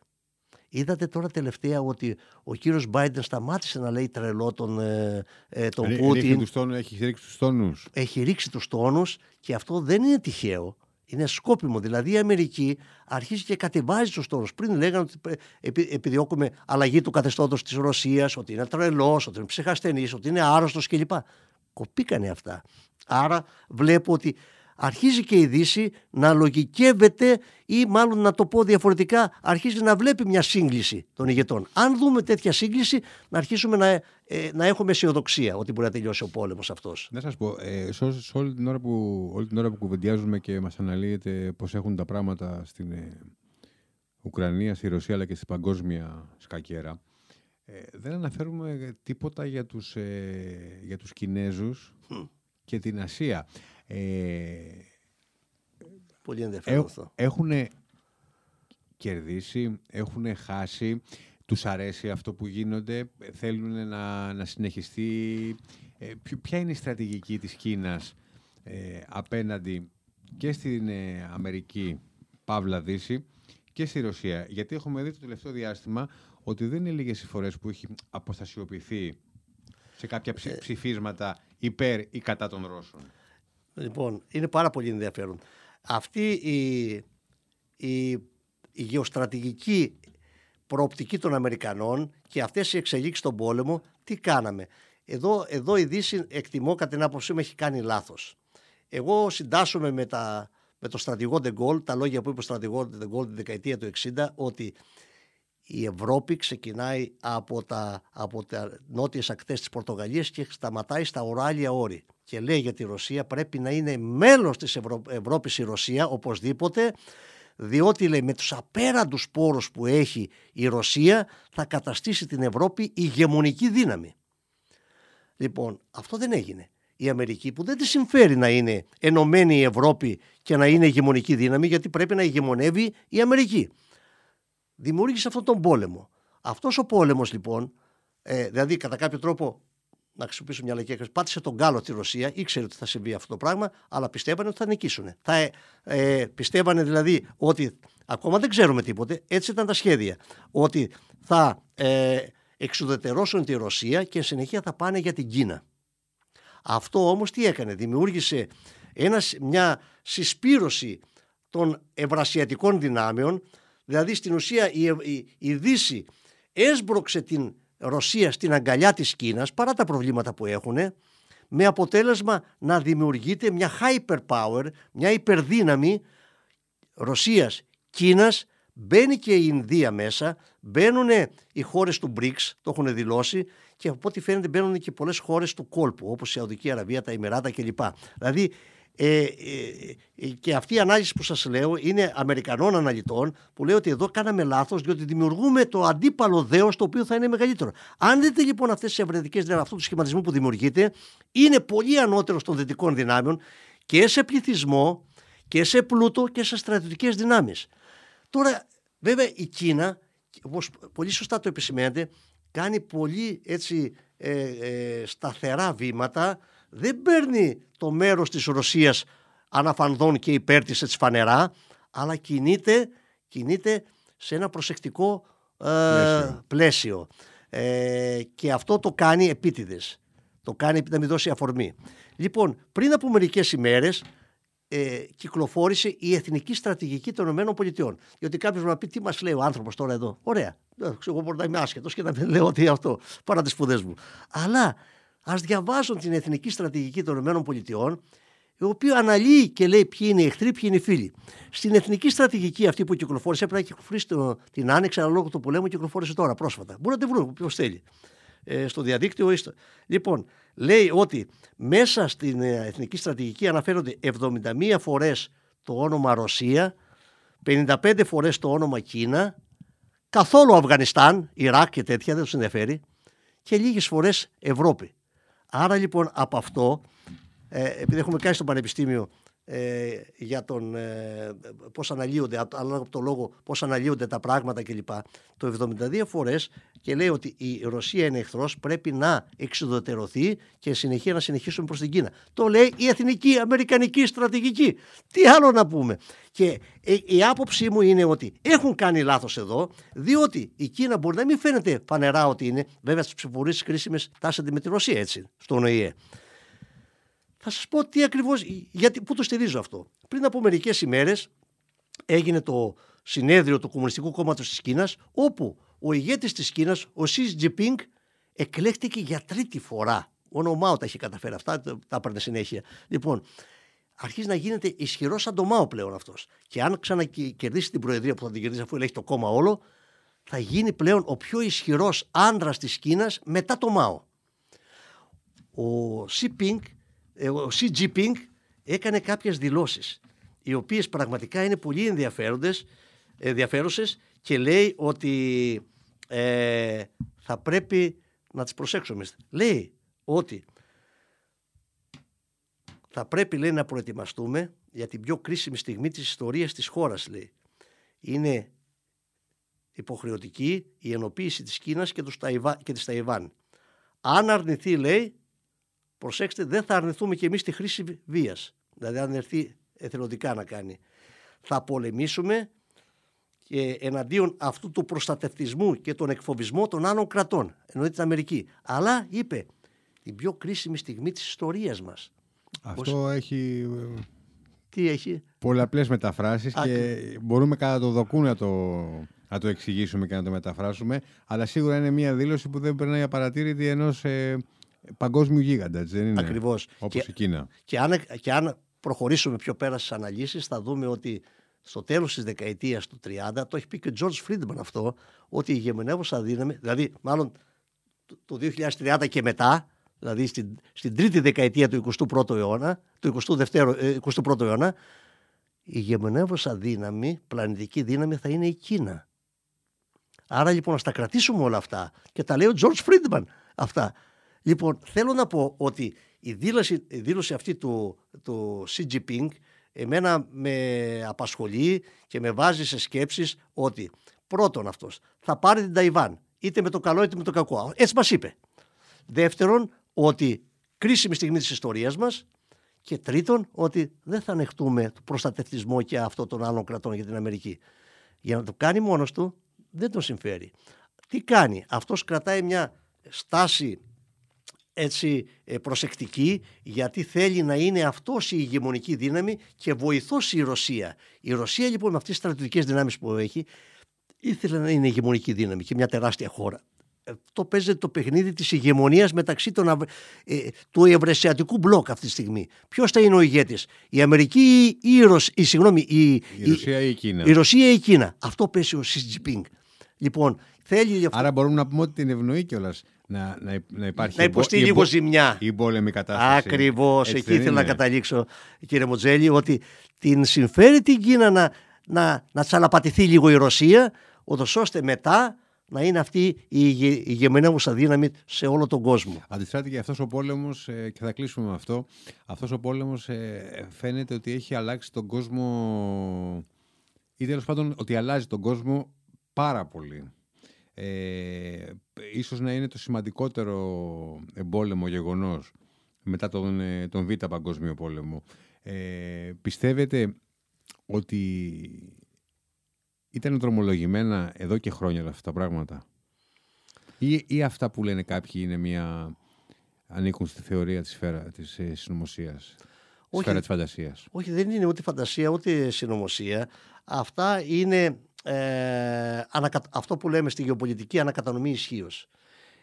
Είδατε τώρα τελευταία ότι ο κύριος Μπάιντεν σταμάτησε να λέει τρελό τον, ε, ε τον έχει, Πούτιν. Έχει, τόνους, έχει ρίξει τους τόνους. Έχει ρίξει τους τόνους και αυτό δεν είναι τυχαίο. Είναι σκόπιμο. Δηλαδή η Αμερική αρχίζει και κατεβάζει τους τόνου. Πριν λέγανε ότι επιδιώκουμε αλλαγή του καθεστώτος της Ρωσίας, ότι είναι τρελός, ότι είναι ψυχασθενής, ότι είναι άρρωστος κλπ κοπήκανε αυτά. Άρα βλέπω ότι αρχίζει και η Δύση να λογικεύεται ή μάλλον να το πω διαφορετικά αρχίζει να βλέπει μια σύγκληση των ηγετών. Αν δούμε τέτοια σύγκληση να αρχίσουμε να, ε, να έχουμε αισιοδοξία ότι μπορεί να τελειώσει ο πόλεμος αυτός. Να σας πω, ε, σε όλη, την ώρα που, όλη την ώρα που κουβεντιάζουμε και μας αναλύεται πώς έχουν τα πράγματα στην ε, Ουκρανία, στη Ρωσία αλλά και στην παγκόσμια σκακέρα ε, δεν αναφέρουμε τίποτα για τους, ε, για τους Κινέζους και την Ασία. Ε, Πολύ ενδιαφέρον αυτό. Έχουν κερδίσει, έχουν χάσει, τους αρέσει αυτό που γίνονται, θέλουν να, να συνεχιστεί. Ε, ποια είναι η στρατηγική της Κίνας ε, απέναντι και στην Αμερική, Παύλα Δύση, και στη Ρωσία; Γιατί έχουμε δει το τελευταίο διάστημα ότι δεν είναι λίγες οι φορές που έχει αποστασιοποιηθεί σε κάποια ε. ψηφίσματα υπέρ ή κατά των Ρώσων. Λοιπόν, είναι πάρα πολύ ενδιαφέρον. Αυτή η, η, η γεωστρατηγική προοπτική των Αμερικανών και αυτές οι εξελίξεις στον πόλεμο, τι κάναμε; Εδώ, εδώ η Δύση εκτιμώ κατά την άποψή μου έχει κάνει λάθος. Εγώ συντάσσομαι με, τα, με το στρατηγό Ντεγκόλ, τα λόγια που είπε ο στρατηγό Ντεγκόλ τη δεκαετία του 60, ότι η Ευρώπη ξεκινάει από τα, από τα νότιες ακτές της Πορτογαλίας και σταματάει στα οράλια όρη. Και λέει για τη Ρωσία πρέπει να είναι μέλος της Ευρω... Ευρώπης η Ρωσία οπωσδήποτε διότι λέει με τους απέραντους πόρους που έχει η Ρωσία θα καταστήσει την Ευρώπη ηγεμονική δύναμη. Λοιπόν, αυτό δεν έγινε. Η Αμερική που δεν της συμφέρει να είναι ενωμένη η Ευρώπη και να είναι ηγεμονική δύναμη γιατί πρέπει να ηγεμονεύει η Αμερική δημιούργησε αυτόν τον πόλεμο. Αυτός ο πόλεμος λοιπόν, ε, δηλαδή κατά κάποιο τρόπο, να χρησιμοποιήσω μια λαϊκή έκφραση, πάτησε τον κάλο τη Ρωσία, ήξερε ότι θα συμβεί αυτό το πράγμα, αλλά πιστεύανε ότι θα νικήσουν. Θα, ε, ε, πιστεύανε δηλαδή ότι, ακόμα δεν ξέρουμε τίποτε, έτσι ήταν τα σχέδια, ότι θα ε, εξουδετερώσουν τη Ρωσία και συνεχεία θα πάνε για την Κίνα. Αυτό όμως τι έκανε, δημιούργησε ένα, μια συσπήρωση των ευρασιατικών δυνάμεων Δηλαδή στην ουσία η, η, η Δύση έσπρωξε την Ρωσία στην αγκαλιά της Κίνας παρά τα προβλήματα που έχουν με αποτέλεσμα να δημιουργείται μια hyperpower, μια υπερδύναμη Ρωσίας, Κίνας, μπαίνει και η Ινδία μέσα, μπαίνουν οι χώρες του BRICS, το έχουν δηλώσει και από ό,τι φαίνεται μπαίνουν και πολλές χώρες του κόλπου όπως η Σαουδική Αραβία, τα Ημεράτα κλπ. Δηλαδή ε, ε, ε, και αυτή η ανάλυση που σας λέω είναι Αμερικανών αναλυτών που λέει ότι εδώ κάναμε λάθος διότι δημιουργούμε το αντίπαλο δέος το οποίο θα είναι μεγαλύτερο. Αν δείτε λοιπόν αυτές τις ευρετικές δυνάμεις, αυτού του σχηματισμού που δημιουργείται είναι πολύ ανώτερος των δυτικών δυνάμεων και σε πληθυσμό και σε πλούτο και σε στρατιωτικές δυνάμεις. Τώρα βέβαια η Κίνα, όπως πολύ σωστά το επισημαίνετε, κάνει πολύ έτσι ε, ε, σταθερά βήματα δεν παίρνει το μέρος της Ρωσίας αναφανδόν και υπέρ της έτσι φανερά, αλλά κινείται, κινείται σε ένα προσεκτικό ε, πλαίσιο. Ε, και αυτό το κάνει επίτηδες. Το κάνει να μην δώσει αφορμή. Λοιπόν, πριν από μερικές ημέρες ε, κυκλοφόρησε η εθνική στρατηγική των ΗΠΑ. Γιατί κάποιος μου πει τι μας λέει ο άνθρωπος τώρα εδώ; Ωραία. Ε, εγώ μπορεί να είμαι άσχετος και να μην λέω ότι αυτό παρά τις σπουδές μου. Αλλά Α διαβάσουν την εθνική στρατηγική των ΗΠΑ, η οποία αναλύει και λέει ποιοι είναι οι εχθροί, ποιοι είναι οι φίλοι. Στην εθνική στρατηγική αυτή που κυκλοφόρησε, έπρεπε να κυκλοφορήσει την άνοιξη, αλλά λόγω του πολέμου κυκλοφόρησε τώρα πρόσφατα. Μπορεί να τη βρουν όποιο θέλει. ε, στο διαδίκτυο. Λοιπόν, λέει ότι μέσα στην ε, εθνική στρατηγική αναφέρονται 71 φορές το όνομα Ρωσία, 55 φορές το όνομα Κίνα, καθόλου Αφγανιστάν, Ιράκ και τέτοια, δεν τους ενδιαφέρει, και λίγες φορές Ευρώπη. Άρα λοιπόν από αυτό, ε, επειδή έχουμε κάνει στο Πανεπιστήμιο ε, για τον ε, πώς αναλύονται, ανάλογα από το λόγο πώς αναλύονται τα πράγματα κλπ. Το 72 φορές και λέει ότι η Ρωσία είναι εχθρός, πρέπει να εξοδοτερωθεί και συνεχεία να συνεχίσουμε προς την Κίνα. Το λέει η εθνική αμερικανική στρατηγική. Τι άλλο να πούμε. Και ε, η άποψή μου είναι ότι έχουν κάνει λάθος εδώ, διότι η Κίνα μπορεί να μην φαίνεται φανερά ότι είναι, βέβαια στις ψηφοφορίες κρίσιμες τάσσεται με τη Ρωσία έτσι, στον ΟΗΕ. Θα σας πω τι ακριβώς, γιατί, πού το στηρίζω αυτό. Πριν από μερικές ημέρες έγινε το συνέδριο του Κομμουνιστικού Κόμματος της Κίνας, όπου ο ηγέτης της Κίνας, ο Σι Τζιπίνγκ, εκλέχτηκε για τρίτη φορά. Ο Νομάο τα έχει καταφέρει αυτά, τα έπαιρνε συνέχεια. Λοιπόν, αρχίζει να γίνεται ισχυρός σαν το Μάο πλέον αυτός. Και αν ξανακερδίσει την Προεδρία που θα την κερδίσει αφού ελέγχει το κόμμα όλο, θα γίνει πλέον ο πιο ισχυρός άντρας της Κίνας μετά το Μάο. Ο Σι Πινγκ ε, ο Xi Jinping έκανε κάποιες δηλώσεις οι οποίες πραγματικά είναι πολύ ενδιαφέροντες, ενδιαφέρουσες και λέει ότι ε, θα πρέπει να τις προσέξουμε. Λέει ότι θα πρέπει λέει, να προετοιμαστούμε για την πιο κρίσιμη στιγμή της ιστορίας της χώρας. Λέει. Είναι υποχρεωτική η ενοποίηση της Κίνας και, τους και της Ταϊβάν. Αν αρνηθεί λέει προσέξτε, δεν θα αρνηθούμε και εμείς τη χρήση βίας. Δηλαδή αν έρθει εθελοντικά να κάνει. Θα πολεμήσουμε και εναντίον αυτού του προστατευτισμού και τον εκφοβισμό των άλλων κρατών, εννοείται την Αμερική. Αλλά είπε, την πιο κρίσιμη στιγμή της ιστορίας μας. Αυτό έχει... Τι έχει; Πολλαπλές μεταφράσεις και μπορούμε κατά το δοκού να το, να το εξηγήσουμε και να το μεταφράσουμε, αλλά σίγουρα είναι μια δήλωση που δεν περνάει απαρατήρητη ενός... Ε, παγκόσμιου γίγαντα, έτσι δεν είναι; Ακριβώς. Όπως η Κίνα. Και αν, και αν προχωρήσουμε πιο πέρα στις αναλύσεις, θα δούμε ότι στο τέλος της δεκαετίας του 30, το έχει πει και ο George Friedman αυτό, ότι η ηγεμονεύουσα δύναμη, δηλαδή μάλλον το 2030 και μετά, δηλαδή στην, στην τρίτη δεκαετία του 21ου αιώνα, του 22ου, 21ου ε, αιώνα, η ηγεμονεύουσα δύναμη, πλανητική δύναμη θα είναι η Κίνα. Άρα λοιπόν να τα κρατήσουμε όλα αυτά και τα λέει ο George Friedman αυτά. Λοιπόν, θέλω να πω ότι η δήλωση, η δήλωση αυτή του, του Xi Jinping εμένα με απασχολεί και με βάζει σε σκέψεις ότι πρώτον αυτός θα πάρει την Ταϊβάν είτε με το καλό είτε με το κακό. Έτσι μας είπε. Δεύτερον, ότι κρίσιμη στιγμή της ιστορίας μας και τρίτον, ότι δεν θα ανεχτούμε το προστατευτισμό και αυτό των άλλων κρατών για την Αμερική. Για να το κάνει μόνος του δεν τον συμφέρει. Τι κάνει, αυτός κρατάει μια στάση έτσι ε, προσεκτική γιατί θέλει να είναι αυτός η ηγεμονική δύναμη και βοηθός η Ρωσία. Η Ρωσία λοιπόν με αυτές τις στρατιωτικές δυνάμεις που έχει ήθελε να είναι ηγεμονική δύναμη και μια τεράστια χώρα. Ε, το παίζεται το παιχνίδι της ηγεμονίας μεταξύ των, ε, του ευρεσιατικού μπλοκ αυτή τη στιγμή. Ποιος θα είναι ο ηγέτης, η Αμερική ή η, Ρωσ... η, συγγνώμη, η, η, Ρωσία ή η Κίνα. Η Ρωσία ή η Κίνα. Αυτό παίζει ο Σιτζιπίνγκ. Λοιπόν, θέλει... Άρα μπορούμε να πούμε ότι την ευνοεί κιόλας να, να, να υπάρχει. Να υποστεί λίγο ζημιά. Η πόλεμη κατάσταση. Ακριβώς. Εκεί ήθελα να καταλήξω, κύριε Μοτζέλη, ότι την συμφέρει την Κίνα να, να, να τσαλαπατηθεί λίγο η Ρωσία, ούτως ώστε μετά να είναι αυτή η ηγεμενεύουσα δύναμη σε όλο τον κόσμο. Αντιστράτη και αυτός ο πόλεμος, ε, και θα κλείσουμε με αυτό, αυτός ο πόλεμος ε, φαίνεται ότι έχει αλλάξει τον κόσμο ή τέλος πάντων ότι αλλάζει τον κόσμο πάρα πολύ ε, ίσως να είναι το σημαντικότερο εμπόλεμο γεγονός μετά τον, ε, τον Β' Παγκόσμιο Πόλεμο. Ε, πιστεύετε ότι ήταν δρομολογημένα εδώ και χρόνια αυτά τα πράγματα; Ή, ή αυτά που λένε κάποιοι είναι μια ανήκουν στη θεωρία της, σφαίρα, της ε, συνωμοσίας, όχι, σφαίρα της φαντασίας; Όχι, δεν είναι ούτε φαντασία ούτε συνωμοσία. Αυτά είναι ε, αυτό που λέμε στη γεωπολιτική ανακατανομή ισχύω.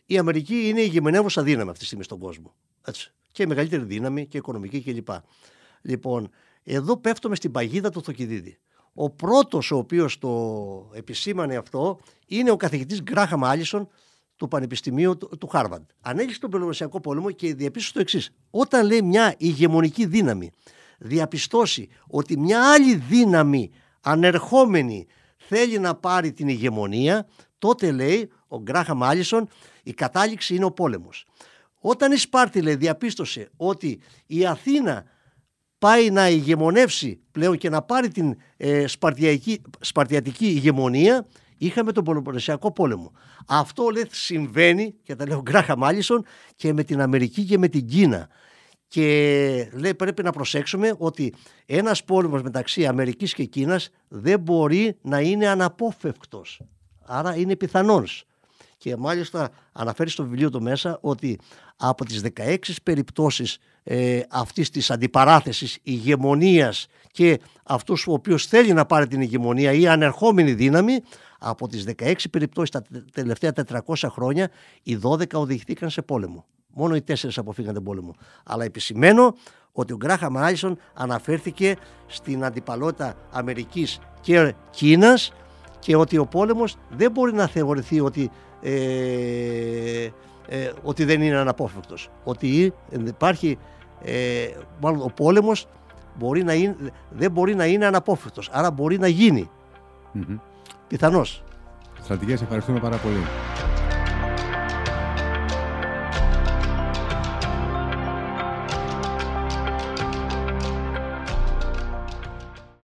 Η Αμερική είναι η γεμενεύουσα δύναμη αυτή τη στιγμή στον κόσμο. Έτσι. Και η μεγαλύτερη δύναμη και οικονομική κλπ. Λοιπόν, εδώ πέφτουμε στην παγίδα του Θοκυδίδη. Ο πρώτος ο οποίος το επισήμανε αυτό είναι ο καθηγητής Γκράχαμ Άλισον του Πανεπιστημίου του, του Χάρβαντ. Ανέλησε τον Πελοποννησιακό πόλεμο και διαπίστωσε το εξής. Όταν λέει μια ηγεμονική δύναμη διαπιστώσει ότι μια άλλη δύναμη ανερχόμενη θέλει να πάρει την ηγεμονία, τότε λέει ο Γκράχα Μάλισον η κατάληξη είναι ο πόλεμος. Όταν η Σπάρτη λέει, διαπίστωσε ότι η Αθήνα πάει να ηγεμονεύσει πλέον και να πάρει την ε, σπαρτιατική ηγεμονία, είχαμε τον Πολοπονεσιακό πόλεμο. Αυτό λέει συμβαίνει, και τα λέω Γκράχα Μάλισον, και με την Αμερική και με την Κίνα. Και λέει πρέπει να προσέξουμε ότι ένας πόλεμος μεταξύ Αμερικής και Κίνας δεν μπορεί να είναι αναπόφευκτος. Άρα είναι πιθανός. Και μάλιστα αναφέρει στο βιβλίο του μέσα ότι από τις 16 περιπτώσεις ε, αυτής της αντιπαράθεσης ηγεμονίας και αυτούς ο οποίος θέλει να πάρει την ηγεμονία ή ανερχόμενη δύναμη από τις 16 περιπτώσεις τα τελευταία 400 χρόνια οι 12 οδηγηθήκαν σε πόλεμο. Μόνο οι τέσσερις αποφύγαν τον πόλεμο. Αλλά επισημαίνω ότι ο Γκράχα Μάλισον αναφέρθηκε στην αντιπαλότητα Αμερικής και Κίνας και ότι ο πόλεμος δεν μπορεί να θεωρηθεί ότι, ε, ε, ότι δεν είναι αναπόφευκτος. Ότι υπάρχει, ε, μάλλον ο πόλεμος μπορεί να είναι, δεν μπορεί να είναι αναπόφευκτος, άρα μπορεί να γίνει. Mm-hmm. Πιθανώς. Στρατηγές, ευχαριστούμε πάρα πολύ.